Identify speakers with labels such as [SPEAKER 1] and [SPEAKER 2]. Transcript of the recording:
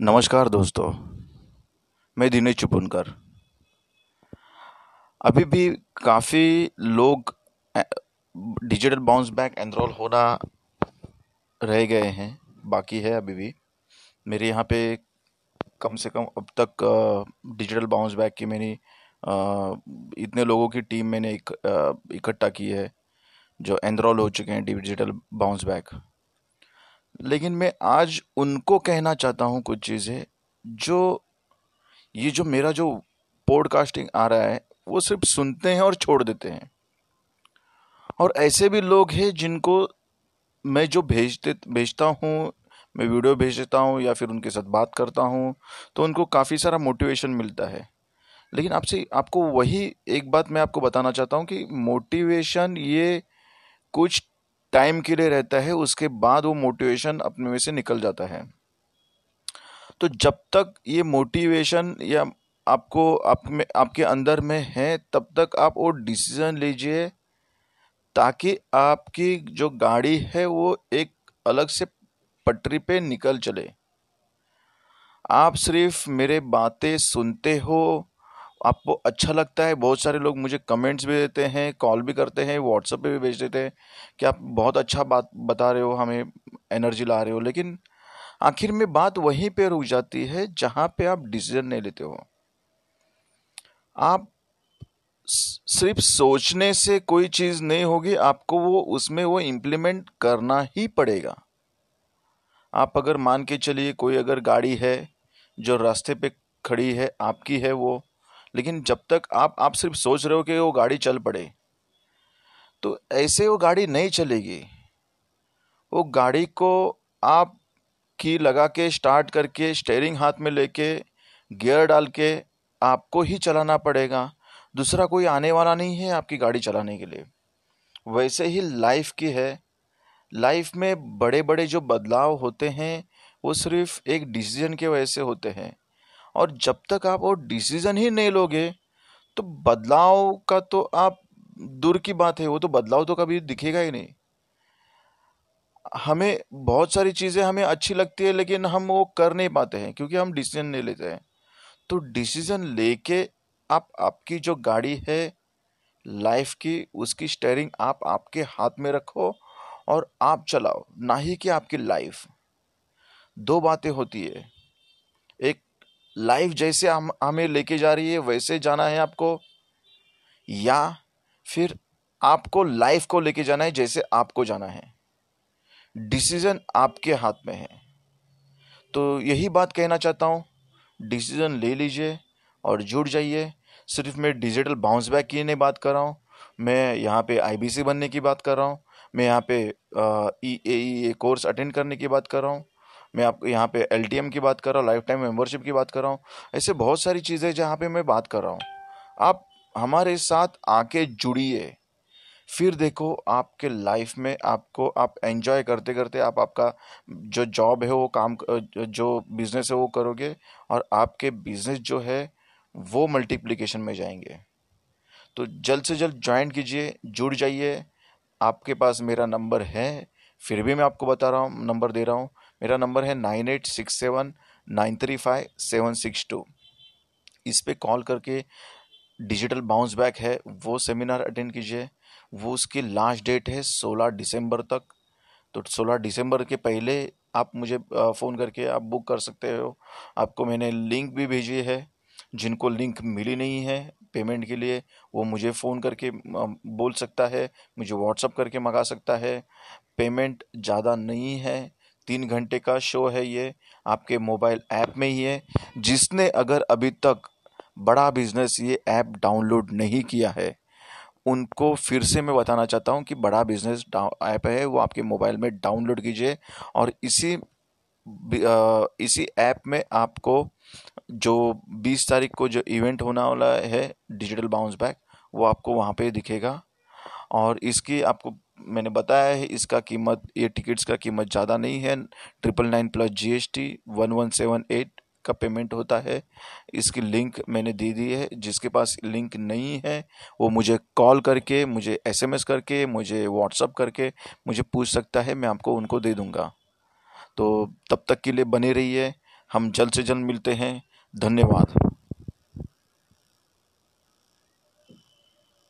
[SPEAKER 1] नमस्कार दोस्तों, मैं दिनेश चुपुनकर। अभी भी काफ़ी लोग डिजिटल बाउंस बैक एनरोल होना रह गए हैं, बाकी है अभी भी। मेरे यहाँ पे कम से कम अब तक डिजिटल बाउंस बैक की मैंने इतने लोगों की टीम मैंने इकट्ठा की है, जो एनरोल हो चुके हैं डिजिटल बाउंस बैक लेकिन मैं आज उनको कहना चाहता हूँ कुछ चीज़ें जो ये जो मेरा जो पॉडकास्टिंग आ रहा है, वो सिर्फ़ सुनते हैं और छोड़ देते हैं। और ऐसे भी लोग हैं जिनको मैं जो भेजते, भेजता हूँ, मैं वीडियो भेज देता हूँ या फिर उनके साथ बात करता हूँ तो उनको काफ़ी सारा मोटिवेशन मिलता है। लेकिन आपसे, आपको वही एक बात मैं आपको बताना चाहता हूँ कि मोटिवेशन ये कुछ टाइम के लिए रहता है, उसके बाद वो मोटिवेशन अपने में से निकल जाता है। तो जब तक ये मोटिवेशन या आपको, आप में, आपके अंदर में है, तब तक आप वो डिसीज़न लीजिए, ताकि आपकी जो गाड़ी है, वो एक अलग से पटरी पे निकल चले। आप सिर्फ़ मेरे बातें सुनते हो आपको अच्छा लगता है? बहुत सारे लोग मुझे कमेंट्स भी देते हैं कॉल भी करते हैं व्हाट्सएप पे भी भेज देते हैं कि आप बहुत अच्छा बात बता रहे हो, हमें एनर्जी ला रहे हो। लेकिन आखिर में बात वहीं पे रुक जाती है जहाँ पे आप डिसीज़न नहीं लेते हो। आप सिर्फ़ सोचने से कोई चीज़ नहीं होगी, आपको वो उसमें वो इम्प्लीमेंट करना ही पड़ेगा। आप अगर मान के चलिए कोई अगर गाड़ी है जो रास्ते पे खड़ी है, आपकी है वो लेकिन जब तक आप आप सिर्फ़ सोच रहे हो कि वो गाड़ी चल पड़े तो ऐसे वो गाड़ी नहीं चलेगी। वो गाड़ी को आप की लगा के स्टार्ट करके स्टेयरिंग हाथ में लेके गियर डाल के आपको ही चलाना पड़ेगा। दूसरा कोई आने वाला नहीं है आपकी गाड़ी चलाने के लिए। वैसे ही लाइफ की है। लाइफ में बड़े बड़े जो बदलाव होते हैं, वो सिर्फ़ एक डिसीज़न के वजह से होते हैं। और जब तक आप वो डिसीज़न ही नहीं लोगे तो बदलाव का तो आप दूर की बात है, वो तो बदलाव तो कभी दिखेगा ही नहीं। हमें बहुत सारी चीज़ें हमें अच्छी लगती है, लेकिन हम वो कर नहीं पाते हैं, क्योंकि हम डिसीज़न नहीं लेते हैं। तो डिसीज़न लेके आप, आपकी जो गाड़ी है लाइफ की, उसकी स्टेयरिंग आप आपके हाथ में रखो और आप चलाओ, ना ही कि आपकी लाइफ दो बातें होती है। एक लाइफ जैसे हम, हमें लेके जा रही है, वैसे जाना है आपको, या फिर आपको लाइफ को लेके जाना है जैसे आपको जाना है। डिसीज़न आपके हाथ में है। तो यही बात कहना चाहता हूँ, डिसीज़न ले लीजिए और जुड़ जाइए। सिर्फ़ मैं डिजिटल बाउंस बैक की नहीं बात कर रहा हूँ, मैं यहाँ पे आईबीसी बनने की बात कर रहा हूँ, मैं यहाँ पे ई ए कोर्स अटेंड करने की बात कर रहा हूँ। मैं आप यहाँ पे एलटीएम की बात कर रहा हूँ लाइफ टाइम मेम्बरशिप की बात कर रहा हूँ। ऐसे बहुत सारी चीज़ें जहाँ पे मैं बात कर रहा हूँ। आप हमारे साथ आके जुड़िए। फिर देखो आपके लाइफ में आपको आप एंजॉय करते करते आप आपका जो जॉब है वो काम जो बिज़नेस है वो करोगे और आपके बिज़नेस जो है वो मल्टीप्लिकेशन में जाएँगे। तो जल्द से जल्द ज्वाइन कीजिए, जुड़ जाइए। आपके पास मेरा नंबर है। फिर भी मैं आपको बता रहा हूँ, नंबर दे रहा हूँ। मेरा नंबर है nine eight six seven nine three five seven six two. इस पर कॉल करके डिजिटल बाउंस बैक है, वो सेमिनार अटेंड कीजिए। वो उसकी लास्ट डेट है सोलह दिसंबर तक। तो सोलह दिसंबर के पहले आप मुझे फ़ोन करके आप बुक कर सकते हो। आपको मैंने लिंक भी भेजी है। जिनको लिंक मिली नहीं है पेमेंट के लिए, वो मुझे फ़ोन करके बोल सकता है, मुझे व्हाट्सअप करके मंगा सकता है। पेमेंट ज़्यादा नहीं है, तीन घंटे का शो है ये, आपके मोबाइल ऐप में ही है। जिसने अगर अभी तक बड़ा बिज़नेस ये ऐप डाउनलोड नहीं किया है, उनको फिर से मैं बताना चाहता हूँ कि बड़ा बिज़नेस ऐप है, वो आपके मोबाइल में डाउनलोड कीजिए और इसी इसी ऐप में आपको जो 20 तारीख को जो इवेंट होने वाला है, डिजिटल बाउंस बैक, वो आपको वहाँ पे दिखेगा। और इसकी आपको, मैंने बताया है, इसका कीमत, ये टिकट्स का कीमत ज़्यादा नहीं है। Triple nine plus G S T one one seven eight का पेमेंट होता है। इसकी लिंक मैंने दे दी है। जिसके पास लिंक नहीं है, वो मुझे कॉल करके, मुझे एसएमएस करके, मुझे व्हाट्सअप करके, मुझे पूछ सकता है, मैं आपको उनको दे दूँगा। तो तब तक के लिए बने रहिए। हम जल्द से जल्द मिलते हैं। धन्यवाद।